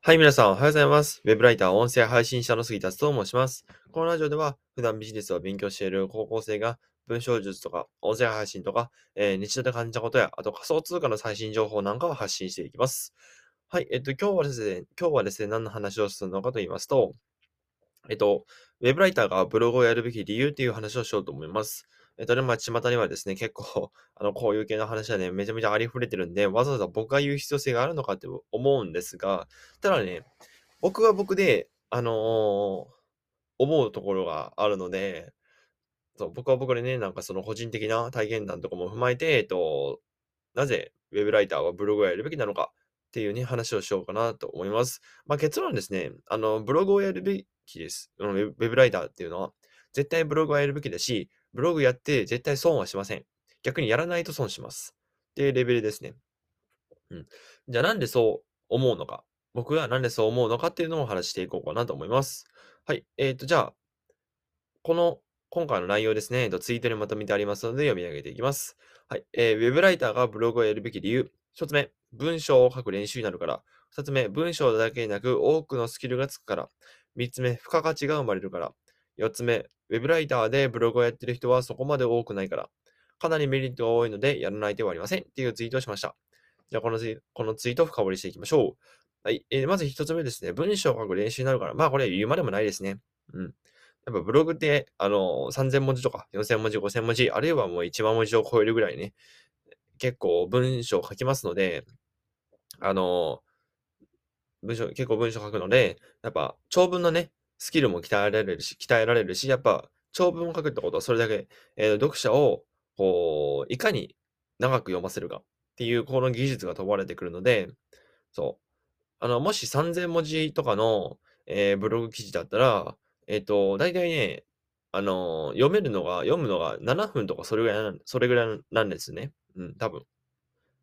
はい、皆さん、おはようございます。ウェブライター、音声配信者の杉田と申します。このラジオでは、普段ビジネスを勉強している高校生が、文章術とか、音声配信とか、えー、日常で感じたことや、あと仮想通貨の最新情報なんかを発信していきます。はい、えっと、今日はですね、今日はですね、何の話をするのかと言いますと、えっと、ウェブライターがブログをやるべき理由っていう話をしようと思います。えっとね、まあ、巷にはですね、結構、あの、こういう系の話はね、めちゃめちゃありふれてるんで、わざわざ僕が言う必要性があるのかって思うんですが、ただね、僕は僕で、あのー思うところがあるので、そう、僕は僕でね、なんかその個人的な体験談とかも踏まえて、えっと、なぜウェブライターはブログをやるべきなのかっていうね、話をしようかなと思います。まあ、結論ですね、あの、ブログをやるべきです。ウェブライターっていうのは、絶対ブログはやるべきだし、ブログやって絶対損はしません。逆にやらないと損します。っていうレベルですね。うん。じゃあなんでそう思うのか。僕がなんでそう思うのかっていうのを話していこうかなと思います。はい。えっ、ー、と、じゃあ、この、今回の内容ですね、えーと、ツイートにまとめてありますので読み上げていきます。はい。えー、ウェブライターがブログをやるべき理由。1つ目、文章を書く練習になるから。2つ目、文章だけでなく多くのスキルがつくから。3つ目、付加価値が生まれるから。4つ目、ウェブライターでブログをやってる人はそこまで多くないから。かなりメリットが多いのでやらない手はありません。っていうツイートをしました。じゃあこのツイこのツイートを深掘りしていきましょう。はい。えー、まず一つ目ですね。文章を書く練習になるから。まあ、これは言うまでもないですね。うん。やっぱブログって、あの、3000文字とか、4000文字、5000文字、あるいはもう1万文字を超えるぐらいね、結構文章を書きますので、あの、文章、結構文章書くので、やっぱ長文のね、スキルも鍛えられるし、鍛えられるし、やっぱ長文を書くってことはそれだけ、えー、読者を、こう、いかに長く読ませるかっていう、この技術が問われてくるので、そう。あの、もし3000文字とかの、えー、ブログ記事だったら、えっ、ー、と、大体ね、あの、読めるのが、読むのが7分とかそれぐらいな、それぐらいなんですね。うん、多分。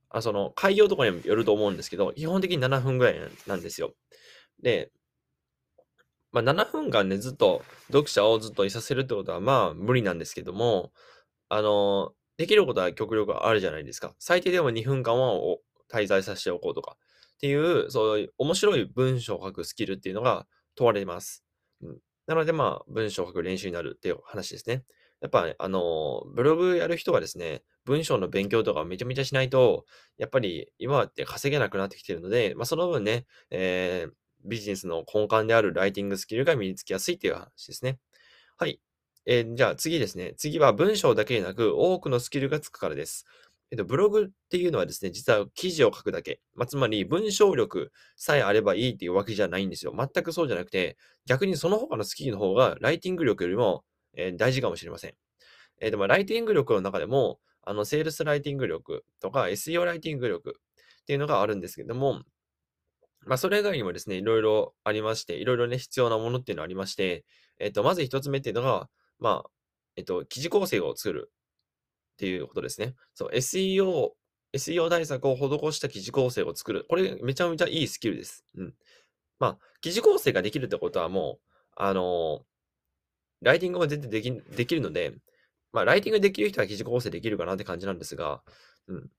あ、その、開業とかにもよると思うんですけど、基本的に7分ぐらいなんですよ。で、まあ、7分間ね、ずっと読者をずっといさせるってことは、まあ、無理なんですけども、あの、できることは極力あるじゃないですか。最低でも2分間は滞在させておこうとか。っていう、そういう面白い文章を書くスキルっていうのが問われます。うん、なので、まあ、文章を書く練習になるっていう話ですね。やっぱ、あの、ブログやる人はですね、文章の勉強とかめちゃめちゃしないと、やっぱり今って稼げなくなってきてるので、まあ、その分ね、えー、ビジネスの根幹であるライティングスキルが身につきやすいっていう話ですね。はい。えー、じゃあ次ですね。次は文章だけでなく多くのスキルがつくからです。えっと、ブログっていうのはですね、実は記事を書くだけ。まあ、つまり文章力さえあればいいっていうわけじゃないんですよ。全くそうじゃなくて、逆にその他のスキルの方がライティング力よりも、えー、大事かもしれません。えー、でも、ライティング力の中でも、あの、セールスライティング力とか SEO ライティング力っていうのがあるんですけども、まあ、それ以外にもですね、いろいろありまして、いろいろね、必要なものっていうのがありまして、えっと、まず一つ目っていうのが、まあ、えっと、記事構成を作るっていうことですね。そう、SEO、SEO 対策を施した記事構成を作る。これめちゃめちゃいいスキルです。うん。まあ、記事構成ができるってことはもう、あのー、ライティングも全然できできるので、まあ、ライティングできる人は記事構成できるかなって感じなんですが、うん。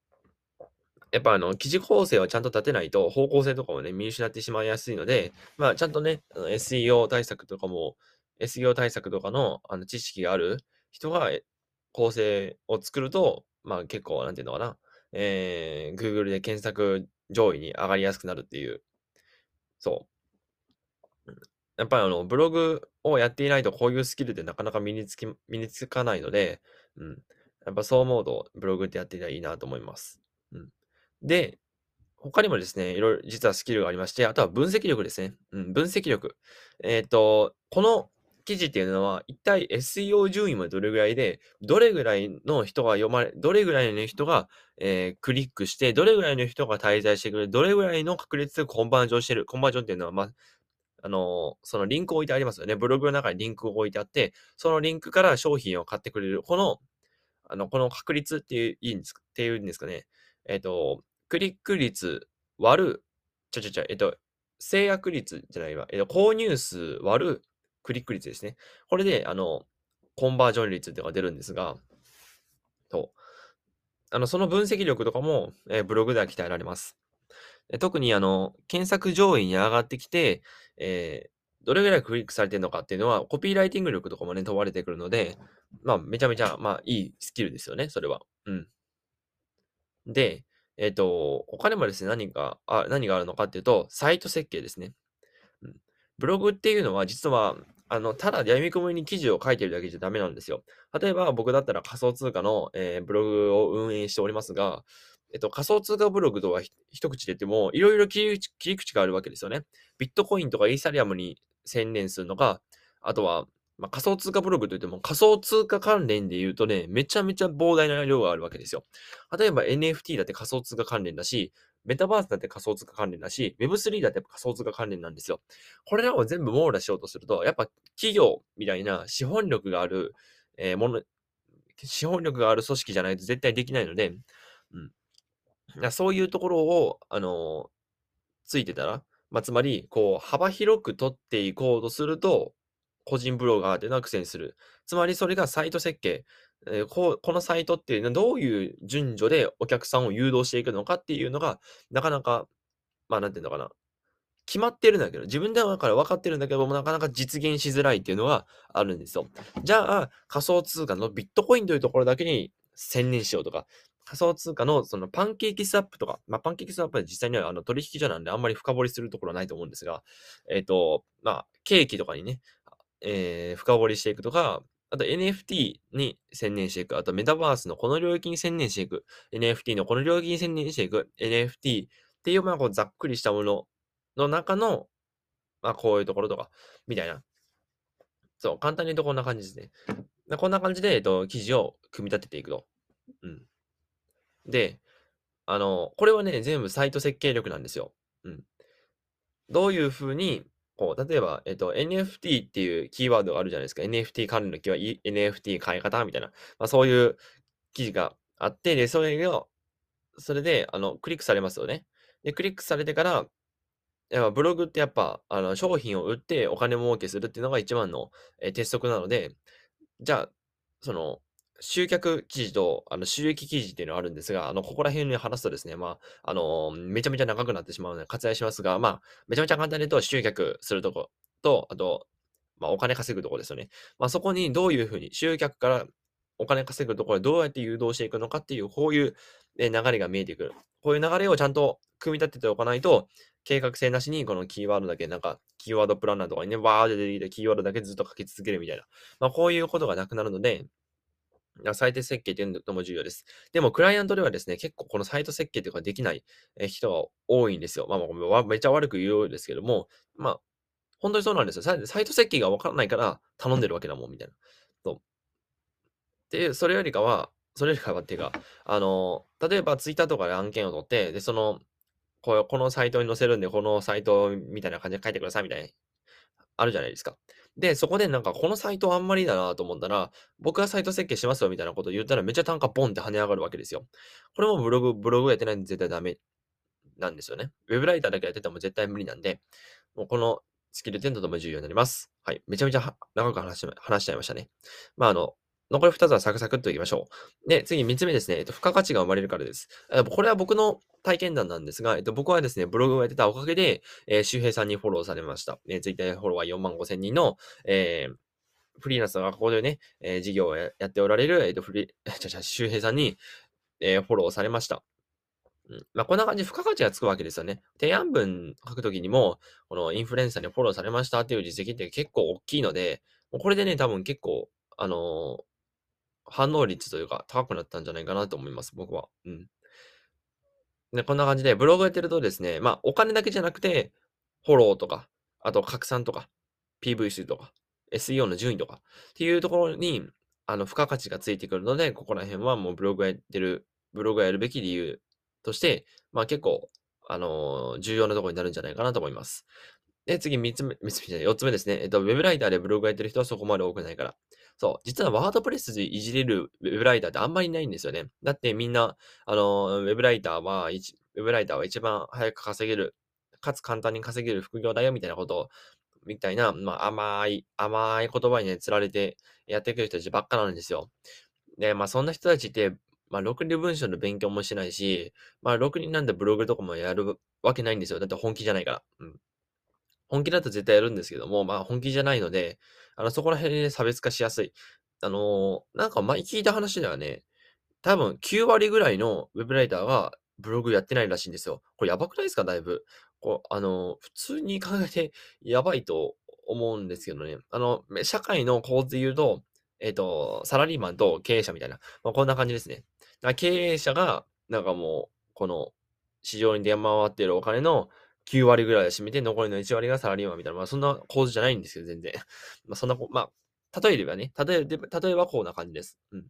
やっぱあの、記事構成はちゃんと立てないと方向性とかもね、見失ってしまいやすいので、まあ、ちゃんとね、SEO 対策とかも、SEO 対策とかのあの知識がある人が構成を作ると、まあ結構、なんていうのかな、えー、Google で検索上位に上がりやすくなるっていう。そう。やっぱりあの、ブログをやっていないとこういうスキルってなかなか身につき、身につかないので、うん。やっぱそう思うと、ブログってやっていたらいいなと思います。うん。で、他にもですね、いろいろ実はスキルがありまして、あとは分析力ですね。うん、分析力。えっ、ー、と、この記事っていうのは、一体 SEO 順位もどれぐらいで、どれぐらいの人が読まれ、どれぐらいの人が、えー、クリックして、どれぐらいの人が滞在してくる、どれぐらいの確率でコンバージョンしてる。コンバージョンっていうのは、まあ、あの、そのリンクを置いてありますよね。ブログの中にリンクを置いてあって、そのリンクから商品を買ってくれる。この、あの、この確率っていう、いいんですっていうんですかね。えっ、ー、と、クリック率割る、ちょちょちょ、えっ、と、制約率じゃないわ。えっ、と、購入数割るクリック率ですね。これで、あの、コンバージョン率っていうのが出るんですが、と、あの、その分析力とかも、え、ブログでは鍛えられます。特にあの、検索上位に上がってきて、えどれぐらいクリックされてるのかっていうのは、コピーライティング力とかもね、問われてくるので、まあ、めちゃめちゃ、まあ、いいスキルですよね、それは。うん。で、えっ、と、他にもですね、何か、あ、何があるのかっていうと、サイト設計ですね。うん。ブログっていうのは、実は、あの、ただ闇雲に記事を書いてるだけじゃダメなんですよ。例えば、僕だったら仮想通貨の、えーブログを運営しておりますが、えっと、仮想通貨ブログとは一口で言っても、いろいろ切り口があるわけですよね。ビットコインとかイーサリアムに専念するのか、あとは、まあ、仮想通貨ブログといっても、仮想通貨関連で言うとね、めちゃめちゃ膨大な量があるわけですよ。例えば NFT だって仮想通貨関連だし、メタバースだって仮想通貨関連だし、Web3 だって仮想通貨関連なんですよ。これらを全部網羅しようとすると、やっぱ企業みたいな資本力がある、えーもの、資本力がある組織じゃないと絶対できないので、うん。だそういうところを、あのついてたら、まあ、つまり、こう、幅広く取っていこうとすると、個人ブロガーっていうのは苦戦する。つまり、それがサイト設計。えーここのサイトっていうのはどういう順序でお客さんを誘導していくのかっていうのが、なかなか、まあ、なんていうのかな。決まってるんだけど、自分ではだから分かってるんだけども、なかなか実現しづらいっていうのがあるんですよ。じゃあ、仮想通貨のビットコインというところだけに専念しようとか、仮想通貨のそのパンケーキスワップとか、まあ、パンケーキスワップは実際にはあの取引所なんであんまり深掘りするところはないと思うんですが、えっ、と、まあ、ケーキとかにね、えー深掘りしていくとか、あと NFT に専念していく。あとメタバースのこの領域に専念していく。NFT のこの領域に専念していく。NFT っていう、まあ、こうざっくりしたものの中の、まあ、こういうところとか、みたいな。そう、簡単に言うとこんな感じですね。でこんな感じで、えっと、記事を組み立てていくと。うん。で、あの、これはね、全部サイト設計力なんですよ。うん。どういうふうに、こう、例えば、えっと、NFT っていうキーワードがあるじゃないですか。NFT 関連のキーワード、NFT 買い方みたいな。まあ、そういう記事があって、で、それが、それで、あの、クリックされますよね。で、クリックされてから、やっぱブログってやっぱ、あの、商品を売ってお金儲けするっていうのが一番の、え鉄則なので、じゃあ、その、集客記事と、あの、収益記事っていうのがあるんですが、あの、ここら辺に話すとですね、まあ、あのめちゃめちゃ長くなってしまうので割愛しますが、まあ、めちゃめちゃ簡単に言うと、集客するとこ、と、あと、まあ、お金稼ぐとこですよね。まあ、そこにどういうふうに、集客からお金稼ぐところでどうやって誘導していくのかっていう、こういう流れが見えてくる。こういう流れをちゃんと組み立てておかないと、計画性なしにこのキーワードだけ、なんか、キーワードプランナーとかにね、わーって出てきて、キーワードだけずっと書き続けるみたいな。まあ、こういうことがなくなるので、サイト設計っていうのも重要です。でも、クライアントではですね、結構このサイト設計というかできない人が多いんですよ。まあ、まめっちゃ悪く言うようですけども、まあ、本当にそうなんですよ。サイト設計がわからないから頼んでるわけだもん、みたいな。そう。で、それよりかは、それよりかはっていうか、あの、例えばツイッターとかで案件を取って、で、その、このサイトに載せるんで、このサイトみたいな感じで書いてくださいみたいな、あるじゃないですか。で、そこでなんか、このサイトあんまりだなと思ったら、僕がサイト設計しますよみたいなことを言ったら、めっちゃ単価ボンって跳ね上がるわけですよ。これもブログ、ブログやってないんで絶対ダメなんですよね。ウェブライターだけやってても絶対無理なんで、もうこのスキルってとても重要になります。はい。めちゃめちゃ長く話し話しちゃいましたね。まあ、あの、残り2つはサクサクっといきましょう。で、次3つ目ですね。えっと、付加価値が生まれるからです。これは僕の体験談なんですが、えっと、僕はですね、ブログをやってたおかげで、えー周平さんにフォローされました。えー、ツイッターフォロワー4万5千人の、えーフリーランスの学校でね、えー事業をやっておられる、えっと、フリー、ちゃちゃ、周平さんに、えーフォローされました。まあ、こんな感じで付加価値がつくわけですよね。提案文書くときにも、このインフルエンサーにフォローされましたっていう実績って結構大きいので、これでね、多分結構、あの反応率というか高くなったんじゃないかなと思います、僕は。うん。で、こんな感じで、ブログやってるとですね、まあ、お金だけじゃなくて、フォローとか、あと拡散とか、PV 数とか、SEO の順位とか、っていうところに、あの、付加価値がついてくるので、ここら辺はもうブログやってる、ブログやるべき理由として、まあ結構、あのー重要なところになるんじゃないかなと思います。で、次、3つ目、3つ目じゃない、4つ目ですね。えっと、ウェブライターでブログやってる人はそこまで多くないから。そう。実はワードプレスでいじれるウェブライターってあんまりないんですよね。だってみんな、あの、ウェブライターは、ウェブライターは一番早く稼げる、かつ簡単に稼げる副業だよ、みたいなことを、みたいな、まあ、甘い、甘い言葉にね、つられてやってくる人たちばっかなんですよ。で、まあ、そんな人たちって、まあ、ろくに文章の勉強もしないし、まあ、ろくになんでブログとかもやるわけないんですよ。だって本気じゃないから。うん。本気だと絶対やるんですけども、まあ、本気じゃないので、あの、そこら辺で差別化しやすい。あのーなんか前聞いた話ではね、多分9割ぐらいのウェブライターがブログやってないらしいんですよ。これやばくないですか？だいぶ。こう、あの、普通に考えて やばいと思うんですけどね。あの、社会の構図で言うと、えっ、と、サラリーマンと経営者みたいな、まあ、こんな感じですね。だから経営者が、なんかもう、この、市場に出回っているお金の9割ぐらいを占めて、残りの1割がサラリーマンみたいな、まあ、そんな構図じゃないんですけど、全然。まあ、そんな、まあ、例えればね、例え例えばこんな感じです。うん。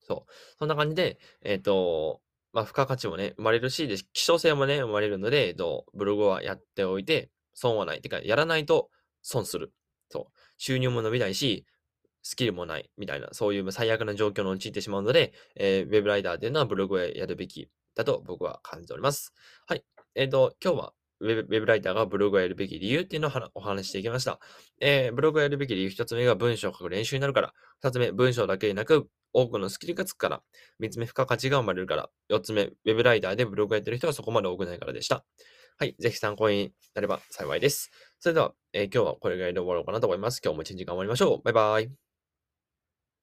そう。そんな感じで、えっ、ー、と、まあ、付加価値もね、生まれるし、で、希少性もね、生まれるので、えっと、ブログはやっておいて、損はない。てか、やらないと損する。そう。収入も伸びないし、スキルもない。みたいな、そういう最悪な状況に陥ってしまうので、えー、ウェブライターっていうのはブログをやるべきだと僕は感じております。はい。えっ、ー、と、今日はウェブライターがブログをやるべき理由っていうのをお話していきました。えー、ブログをやるべき理由一つ目が文章を書く練習になるから。二つ目、文章だけでなく、多くのスキルがつくから。三つ目、付加価値が生まれるから。四つ目、ウェブライターでブログをやってる人がそこまで多くないからでした。はい。ぜひ参考になれば幸いです。それでは、えー、今日はこれぐらいで終わろうかなと思います。今日も一日頑張りましょう。バイバイ。